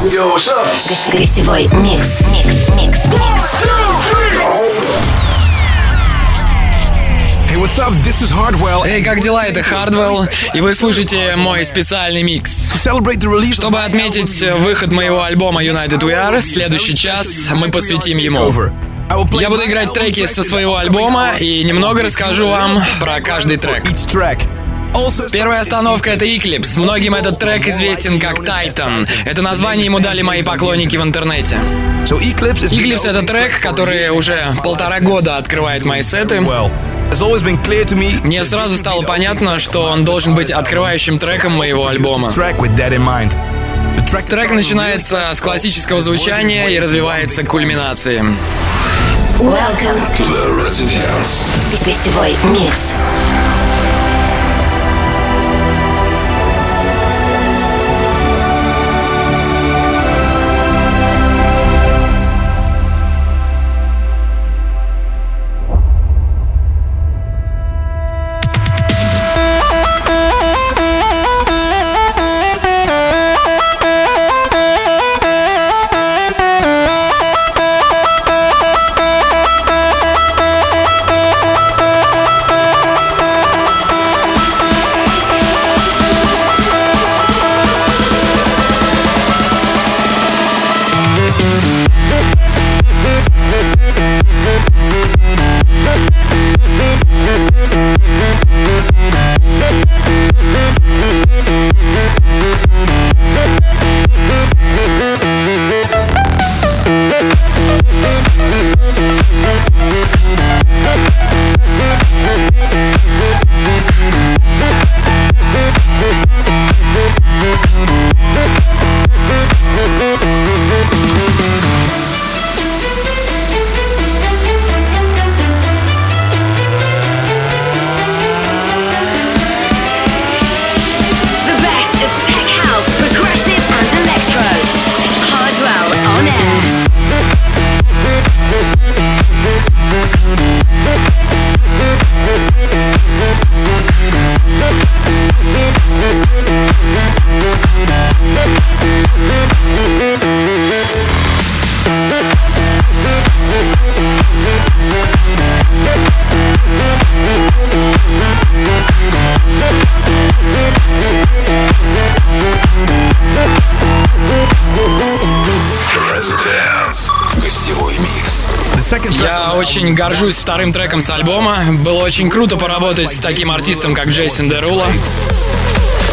Up? Гостевой микс. Микс, микс, Hey, what's up? This is Hardwell. Эй, как дела? Это Хардвелл, и вы слушаете мой специальный микс. To celebrate the release of Чтобы отметить выход моего альбома United We Are, следующий час мы посвятим ему. Over. I will play Я буду играть треки со своего альбома и немного расскажу вам про каждый трек. Первая остановка — это Eclipse. Многим этот трек известен как Titan. Это название ему дали мои поклонники в интернете. Eclipse это трек, который уже полтора года открывает мои сеты. Мне сразу стало понятно, что он должен быть открывающим треком моего альбома. Трек начинается с классического звучания и развивается к кульминации. Welcome to The Residence. гостевой микс. Горжусь вторым треком с альбома. Было очень круто поработать с таким артистом, как Джейсон Дерула.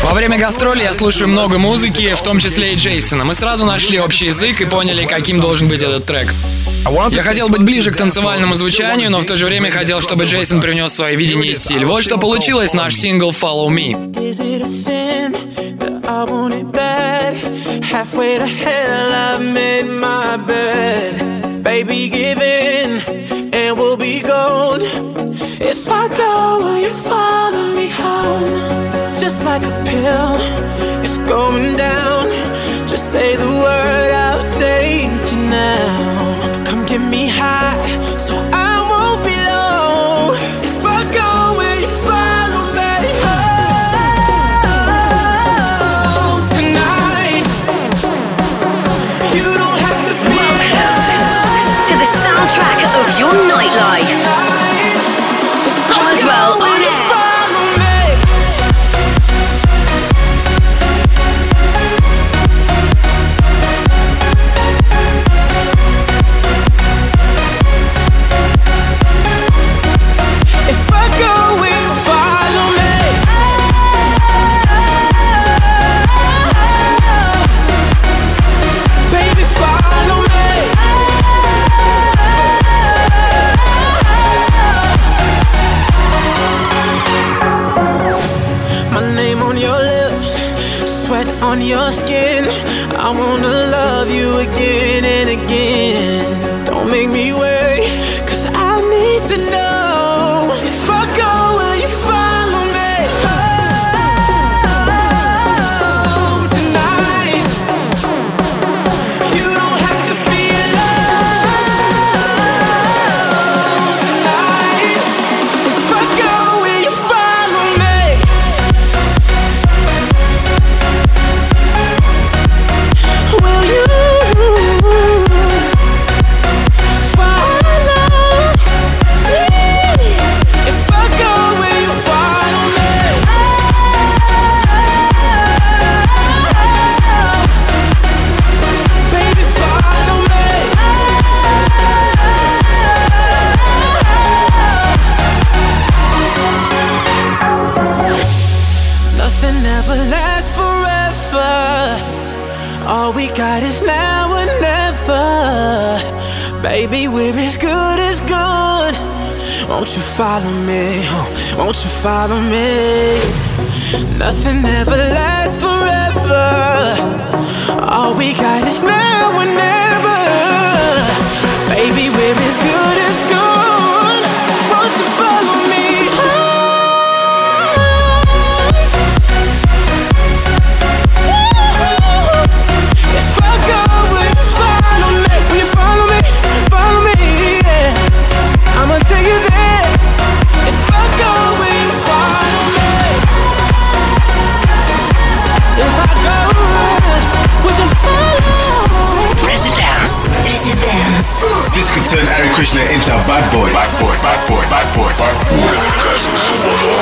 Во время гастролей я слушаю много музыки, в том числе и Джейсона. Мы сразу нашли общий язык и поняли, каким должен быть этот трек. Я хотел быть ближе к танцевальному звучанию, но в то же время хотел, чтобы Джейсон привнес свое видение и стиль. Вот что получилось наш сингл «Follow Me». Is like a pill, it's going down. Just say the word, I'll take you now. Come get me high, Never. ever Krishna into Bad Boy. Bad Boy, Bad Boy, Bad Boy.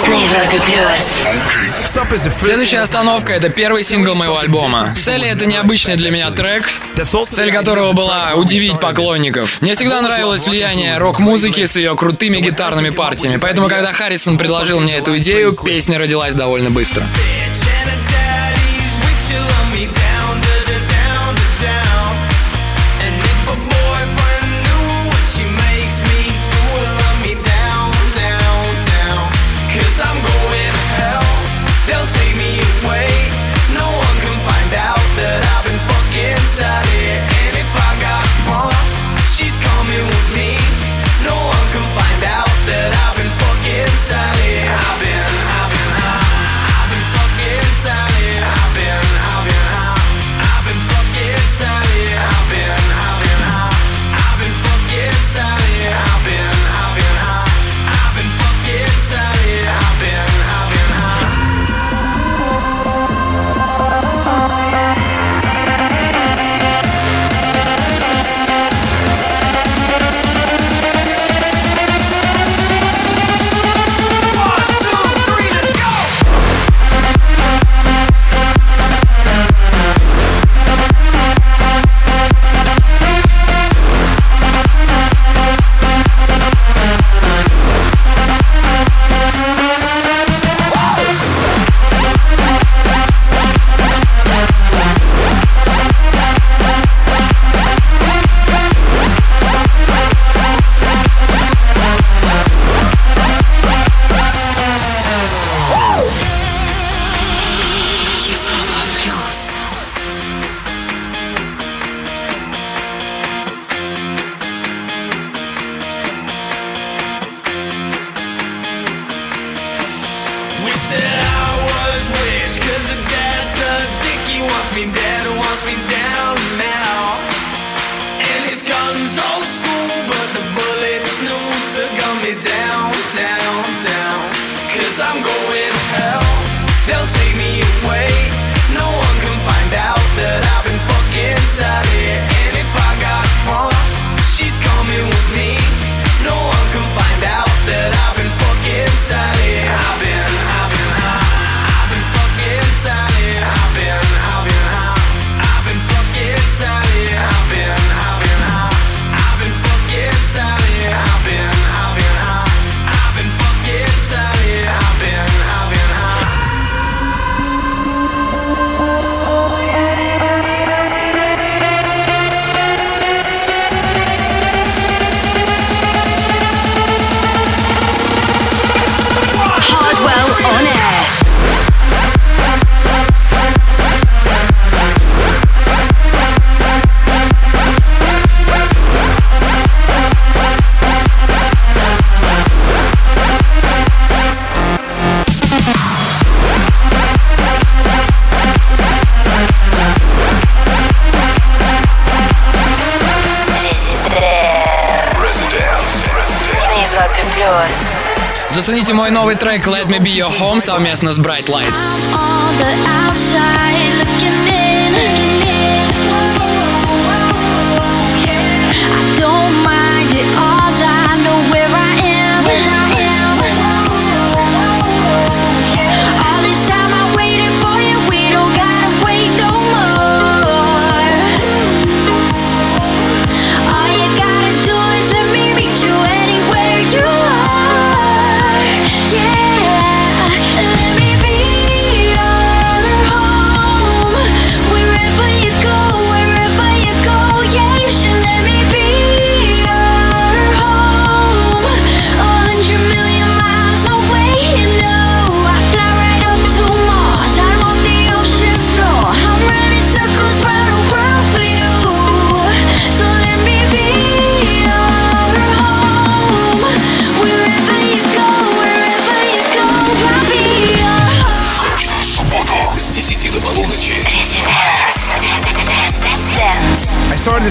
На Европе плюс. Следующая остановка — это первый сингл моего альбома. Цели — это необычный для меня трек, цель которого была удивить поклонников. Мне всегда нравилось влияние рок-музыки с ее крутыми гитарными партиями, поэтому когда Харрисон предложил мне эту идею, песня родилась довольно быстро. Оцените мой новый трек Let Me Be Your Home совместно с Bright Lights.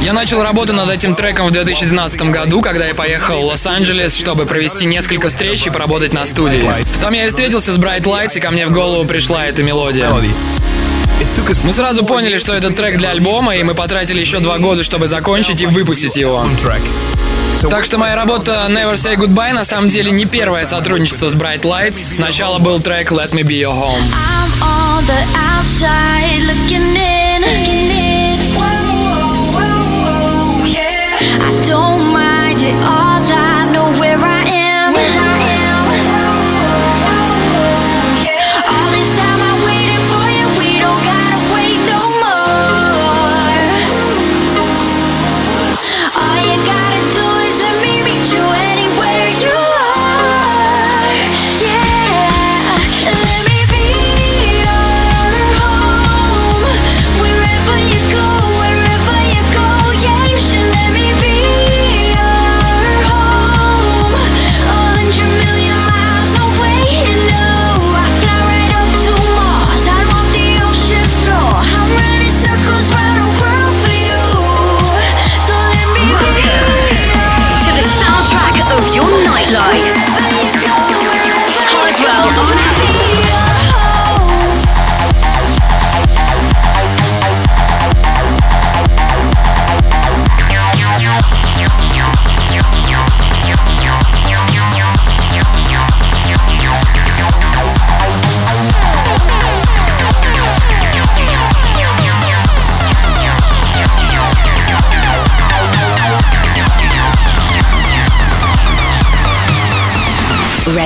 Я начал работу над этим треком в 2012 году, когда я поехал в Лос-Анджелес, чтобы провести несколько встреч и поработать на студии. Там я и встретился с Bright Lights, и ко мне в голову пришла эта мелодия. Мы сразу поняли, что это трек для альбома, и мы потратили еще два года, чтобы закончить и выпустить его. Так что моя работа Never Say Goodbye на самом деле не первое сотрудничество с Bright Lights. Сначала был трек Let Me Be Your Home.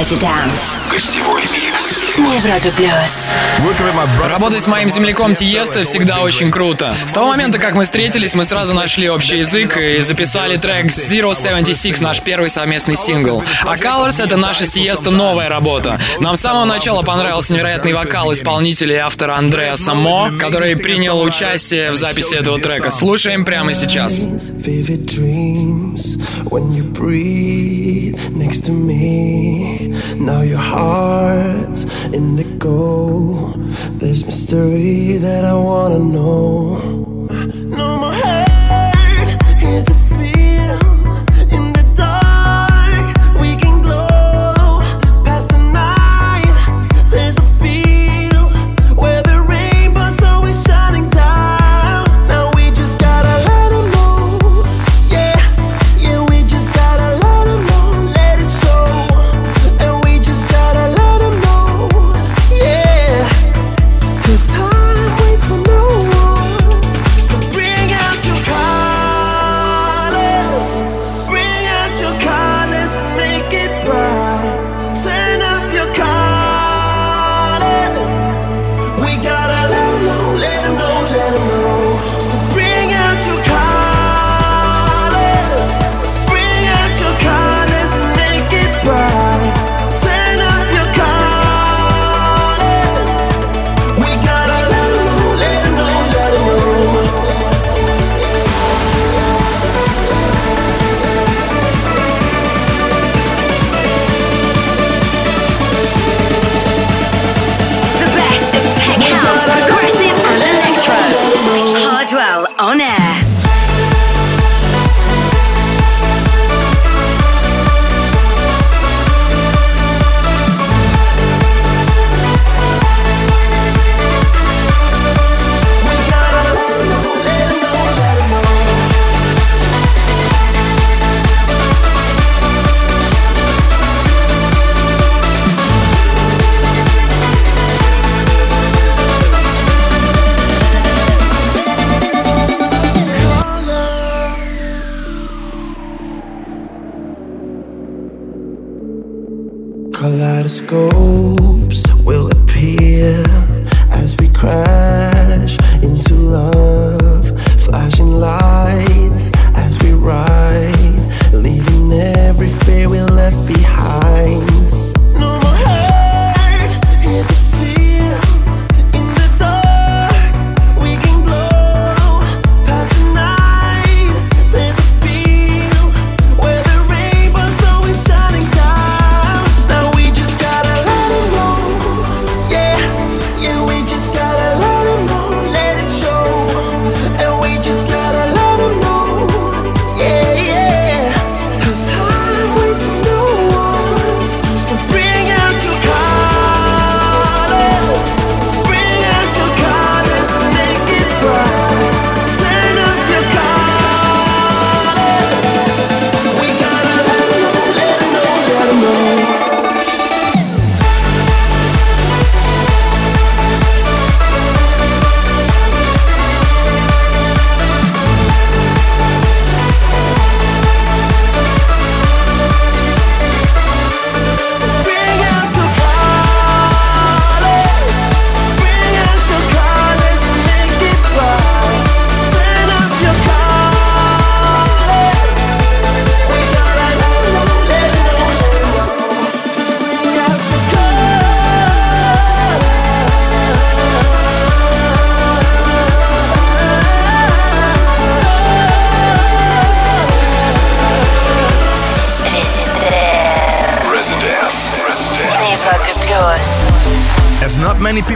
to dance. Гостевой микс. На Европе плюс. Работать с моим земляком Тиесто всегда очень круто. С того момента, как мы встретились, мы сразу нашли общий язык и записали трек Zero 76, наш первый совместный сингл. А Colors — это наша с Тиесто новая работа. Нам с самого начала понравился невероятный вокал исполнителя и автора Андреа Само, который принял участие в записи этого трека. Слушаем прямо сейчас. Now your heart's indigo. There's mystery that I wanna know. No more hurt here to feel.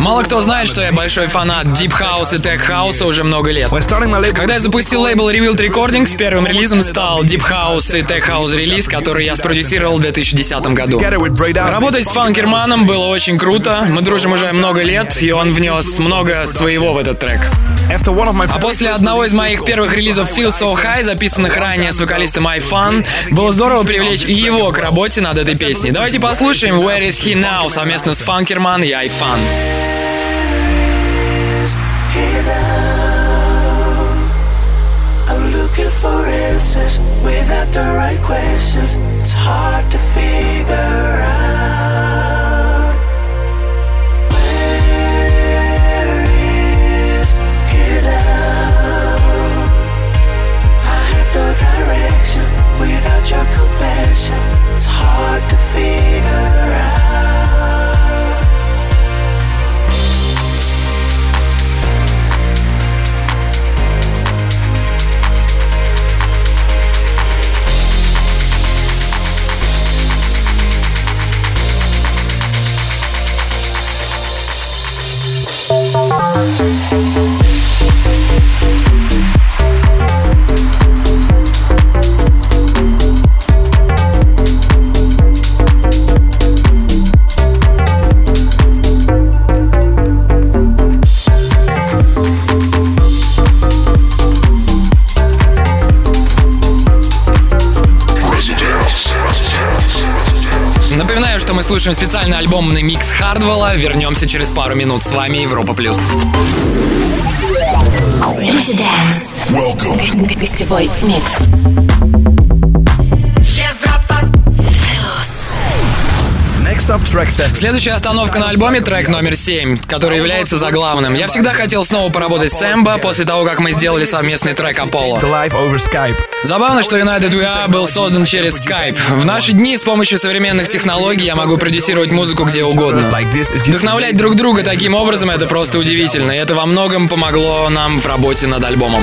Мало кто знает, что я большой фанат Deep House и Tech House уже много лет. Когда я запустил лейбл Revealed Recordings, первым релизом стал Deep House и Tech House релиз, который я спродюсировал в 2010 году. Работать с Фанкерманом было очень круто. Мы дружим уже много лет, и он внес много своего в этот трек. А после одного из моих первых релизов Feel So High, записанных ранее с вокалистом iFun, было здорово привлечь его к работе над этой песней. Давайте послушаем Where Is He Now совместно с Фанкерман и iFun. I'm looking for answers without the right questions. It's hard to figure out. Where is he now? I have no direction without your compassion. It's hard to figure Thank you. Слушаем специальный альбомный микс Хардвелла. Вернемся через пару минут. С вами Европа Плюс. Гостевой микс. Следующая остановка на альбоме трек номер 7, который является заглавным. Я всегда хотел снова поработать с Эмбо после того, как мы сделали совместный трек Apollo. Забавно, что United We Are был создан через Skype. В наши дни с помощью современных технологий я могу продюсировать музыку где угодно. Вдохновлять друг друга таким образом это просто удивительно, и это во многом помогло нам в работе над альбомом.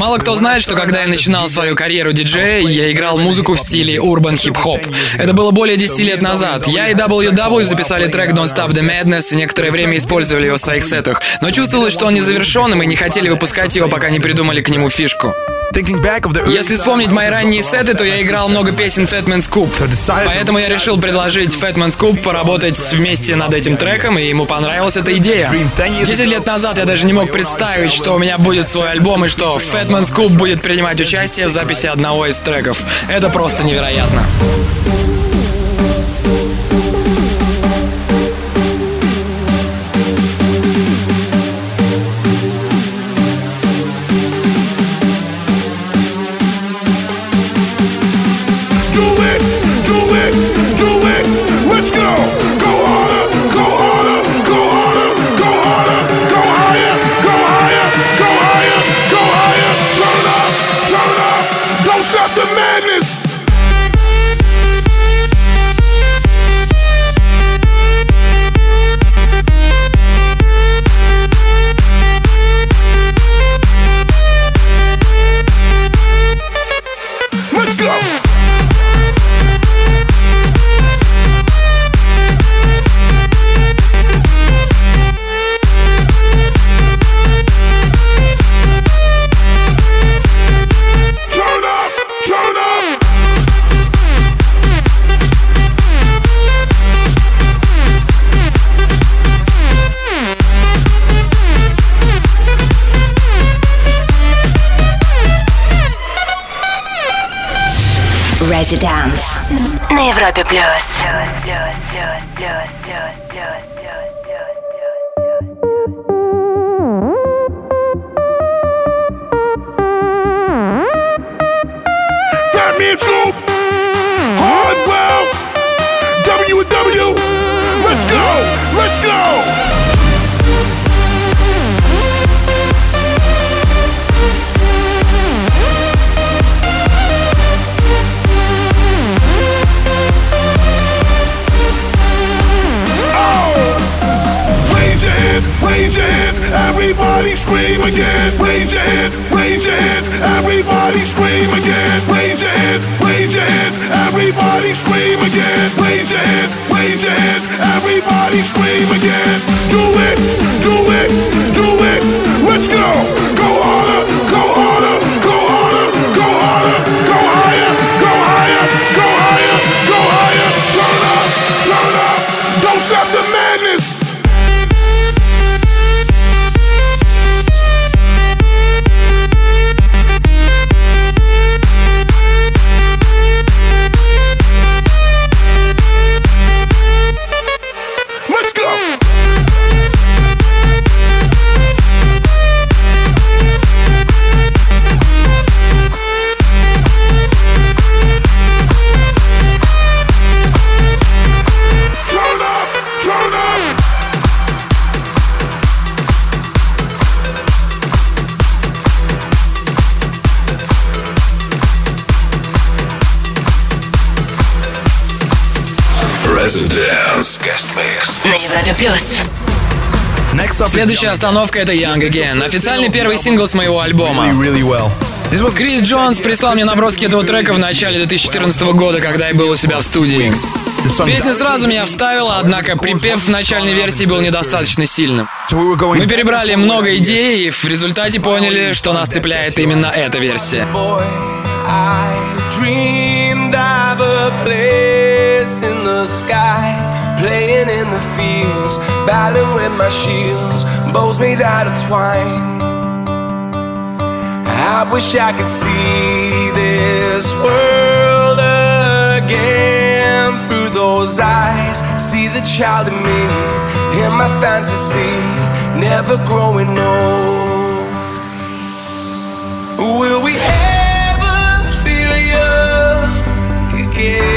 Мало кто знает, что когда я начинал свою карьеру диджея, я играл музыку в стиле урбан хип-хоп. Это было более 10 лет назад. Я и WW записали трек Don't Stop the Madness и некоторое время использовали его в своих сетах. Но чувствовалось, что он незавершен, и не хотели выпускать его, пока не придумали к нему фишку. Если вспомнить мои ранние сеты, то я играл много песен Fatman Scoop. So decided to Поэтому я решил предложить Fatman Scoop поработать вместе над этим треком, и ему понравилась эта идея. Десять лет назад я даже не мог представить, что у меня будет свой альбом и что Fatman Scoop будет принимать участие в записи одного из треков. Это просто невероятно. Raise your hands, everybody scream again. Raise hands, raise hands, everybody scream again. Raise hands, raise hands, everybody scream again. Raise hands, raise hands, everybody scream again. Do it, do it, do it. Let's go. Go harder, плюс. Следующая остановка это Young Again, официальный первый сингл с моего альбома. Крис Джонс прислал мне наброски этого трека в начале 2014 года, когда я был у себя в студии. Песня сразу меня вставила, однако припев в начальной версии был недостаточно сильным. Мы перебрали много идей и в результате поняли, что нас цепляет именно эта версия. boy, I dreamed of a place in the sky, playing in the fields, battling with my shields, bows made out of twine. I wish I could see this world again through those eyes. See the child in me, in my fantasy, never growing old. Will we ever feel young again?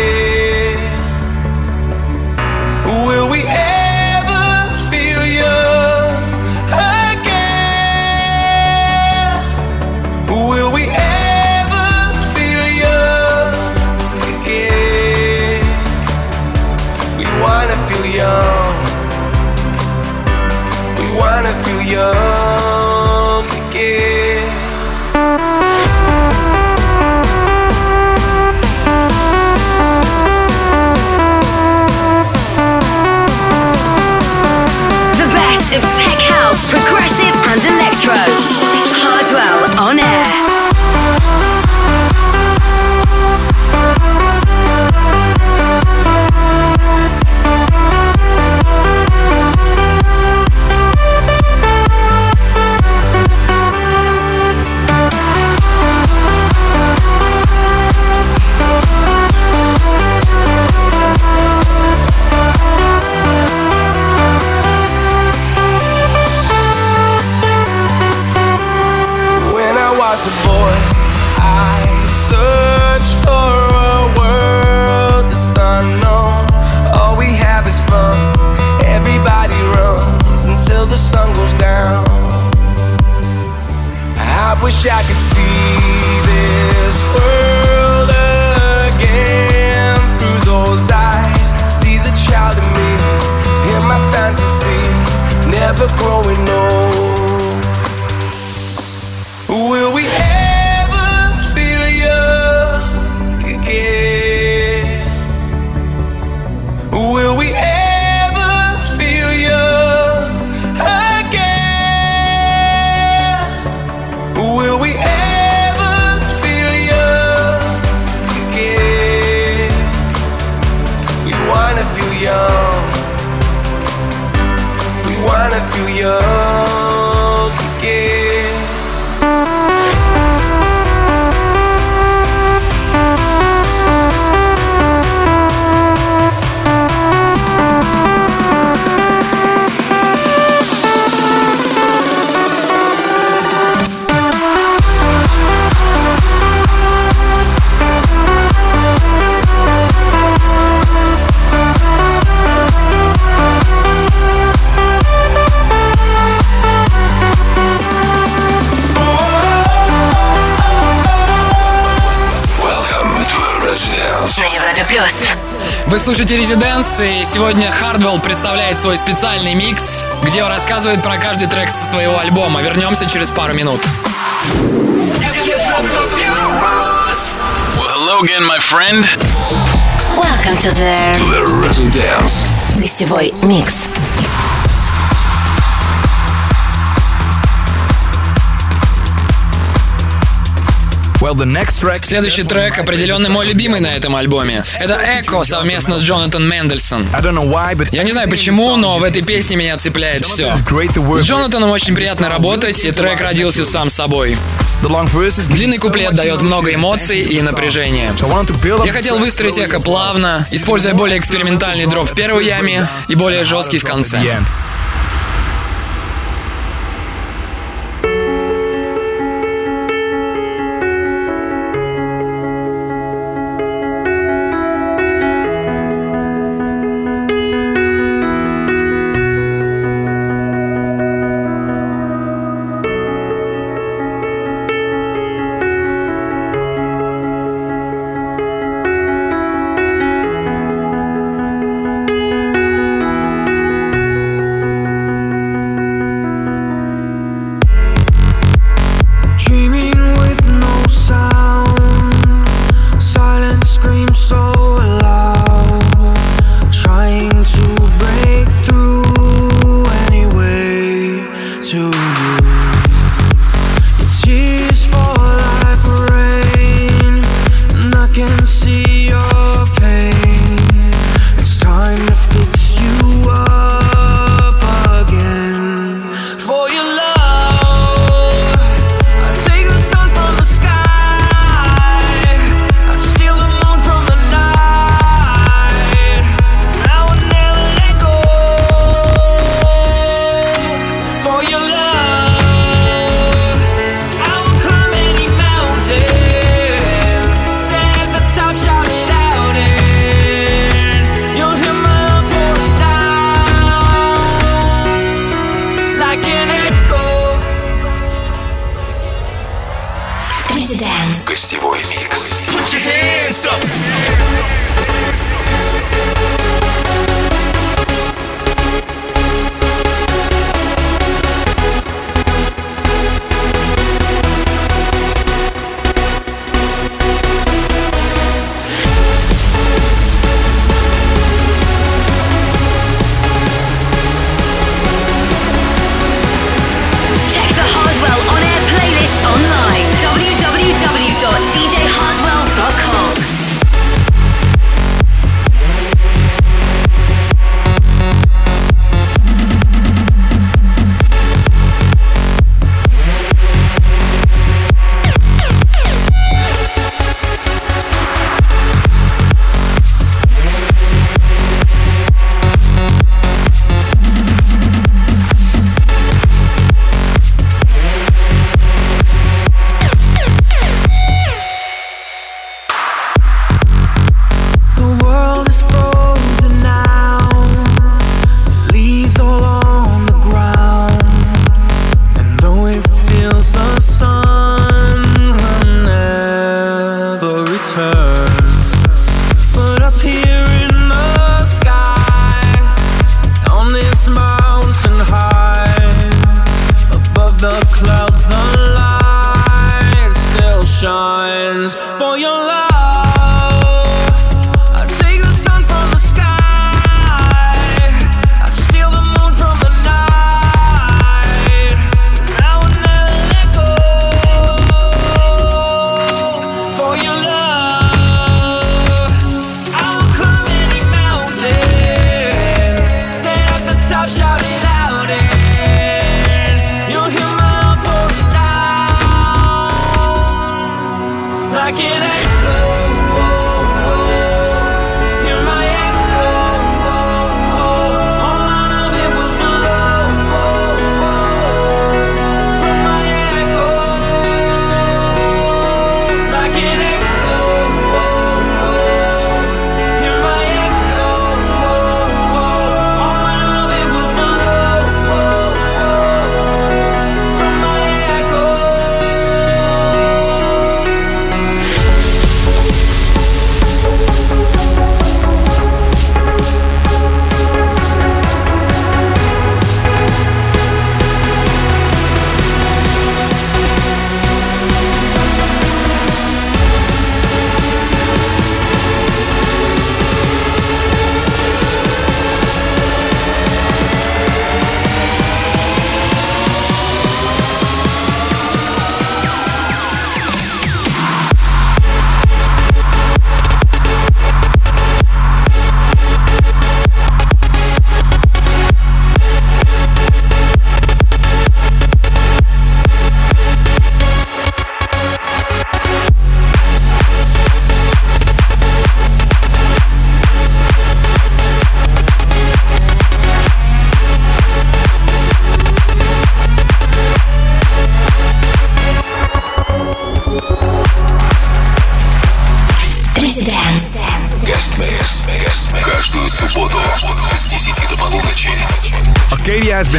Вы слушаете Резиденс, и сегодня Хардвелл представляет свой специальный микс, где он рассказывает про каждый трек со своего альбома. Вернемся через пару минут. Well, hello again, my friend. Welcome to the The Residence. гостевой микс. Следующий трек определенно мой любимый на этом альбоме. Это «Эко» совместно с Джонатан Мендельсон. Я не знаю почему, но в этой песне меня цепляет все. С Джонатаном очень приятно работать, и трек родился сам собой. Длинный куплет дает много эмоций и напряжения. Я хотел выстроить эхо плавно, используя более экспериментальный дроп в первой яме и более жесткий в конце.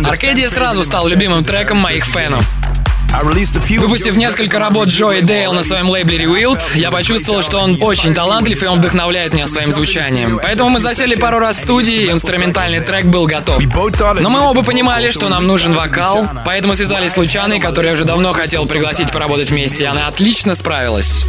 Аркадия сразу стал любимым треком моих фэнов. Выпустив несколько работ Джои Дейл на своем лейбле Rewild, я почувствовал, что он очень талантлив и он вдохновляет меня своим звучанием. Поэтому мы засели пару раз в студии, и инструментальный трек был готов. Но мы оба понимали, что нам нужен вокал, поэтому связались с Лучаной, которую я уже давно хотел пригласить поработать вместе, и она отлично справилась.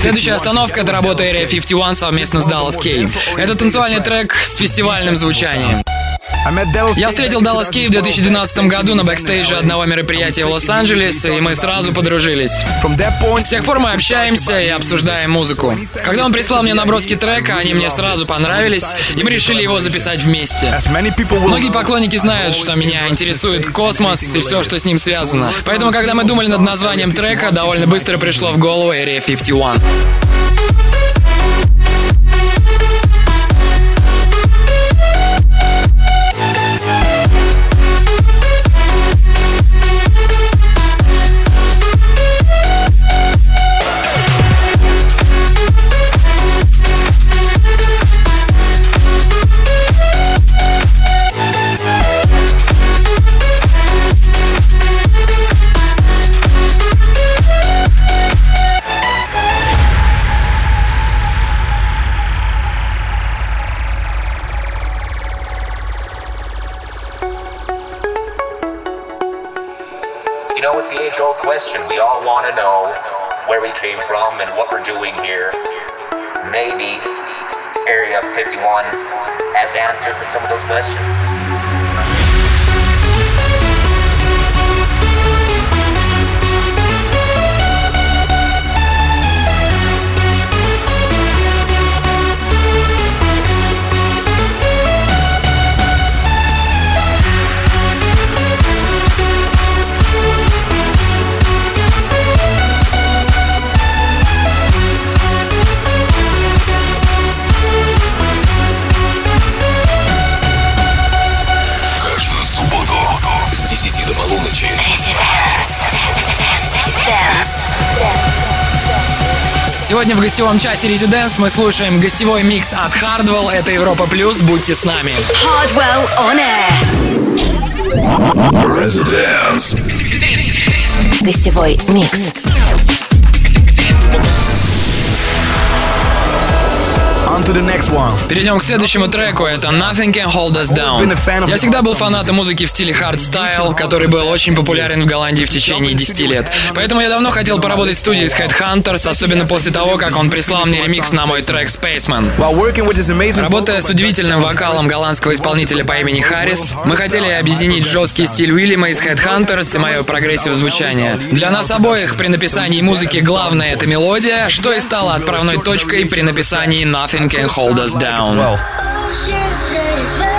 Следующая остановка — это работа Area 51 совместно с Dallas K. Это танцевальный трек с фестивальным звучанием. Dallas Я встретил Dallas K в 2012 году на бэкстейже одного мероприятия в Лос-Анджелесе, и мы сразу подружились. С тех пор мы общаемся и обсуждаем музыку. Когда он прислал мне наброски трека, они мне сразу понравились, и мы решили его записать вместе. Многие поклонники знают, что меня интересует космос и все, что с ним связано. Поэтому, когда мы думали над названием трека, довольно быстро пришло в голову Area 51. Гостевом часе ResiDANCE мы слушаем гостевой микс от Hardwell. Это Европа Плюс. Будьте с нами. Hardwell on air. ResiDANCE. Гостевой микс. Перейдем к следующему треку. Это Nothing Can Hold Us Down. Я всегда был фанатом музыки в стиле хардстайл, который был очень популярен в Голландии в течение 10 лет. Поэтому я давно хотел поработать в студии с Headhunterz, особенно после того, как он прислал мне ремикс на мой трек Spaceman. Работая с удивительным вокалом голландского исполнителя по имени Харрис, мы хотели объединить жесткий стиль Уильяма из Headhunterz и мое progressive звучание. Для нас обоих при написании музыки главное это мелодия, что и стало отправной точкой при написании Nothing Can Hold Us Down. well.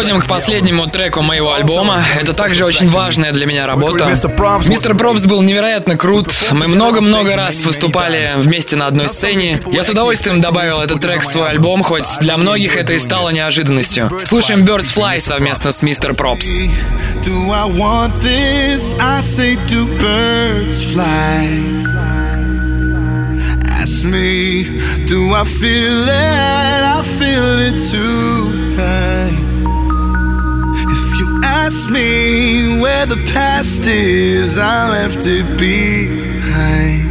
Переходим к последнему треку моего альбома. Это также очень важная для меня работа. Мистер Пропс был невероятно крут. Мы много-много раз выступали вместе на одной сцене. Я с удовольствием добавил этот трек в свой альбом, хоть для многих это и стало неожиданностью. Слушаем Birds Fly совместно с Мистер Пропс. Do I want this? I say, do birds fly? Ask me, do I feel it? I feel it tonight. Ask me where the past is, I left it behind.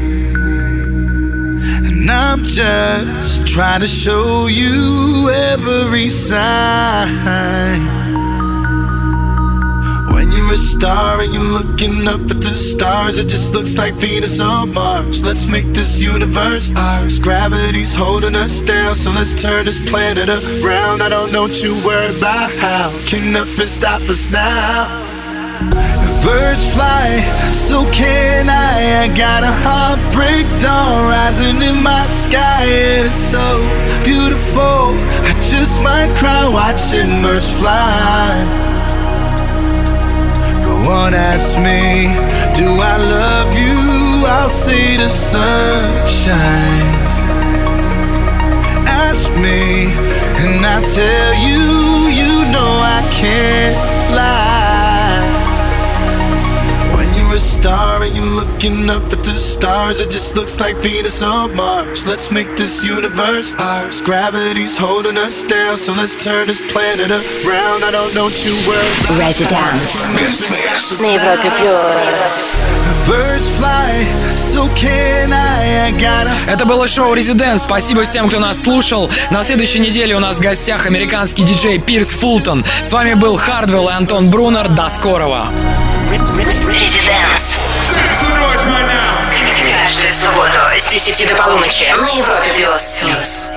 And I'm just trying to show you every sign. You're a star and you're looking up at the stars, it just looks like Venus or Mars. Let's make this universe ours. Gravity's holding us down, so let's turn this planet around. I don't know what you worry about how. Can nothing stop us now? Birds fly, so can I. I got a heartbreak dawn rising in my sky. and It's so beautiful. I just might cry watching birds fly. One asks me, Do I love you? I'll see the sunshine. Ask me, and I tell you, you know I can't lie. A star and you're looking up at the stars, it just looks like Venus on Mars. Let's make this universe ours. Gravity's holding us down, so let's turn this planet around. I don't know two words. Residence. На Европе плюс. Birds fly, so can I. I gotta. Это было шоу Residents. Спасибо всем, кто нас слушал. На следующей неделе у нас в гостях американский диджей Пирс Фултон. С вами был Хардвелл и Антон Брунер. До скорого. Residence. Каждую субботу с 10 до полуночи на Европе плюс.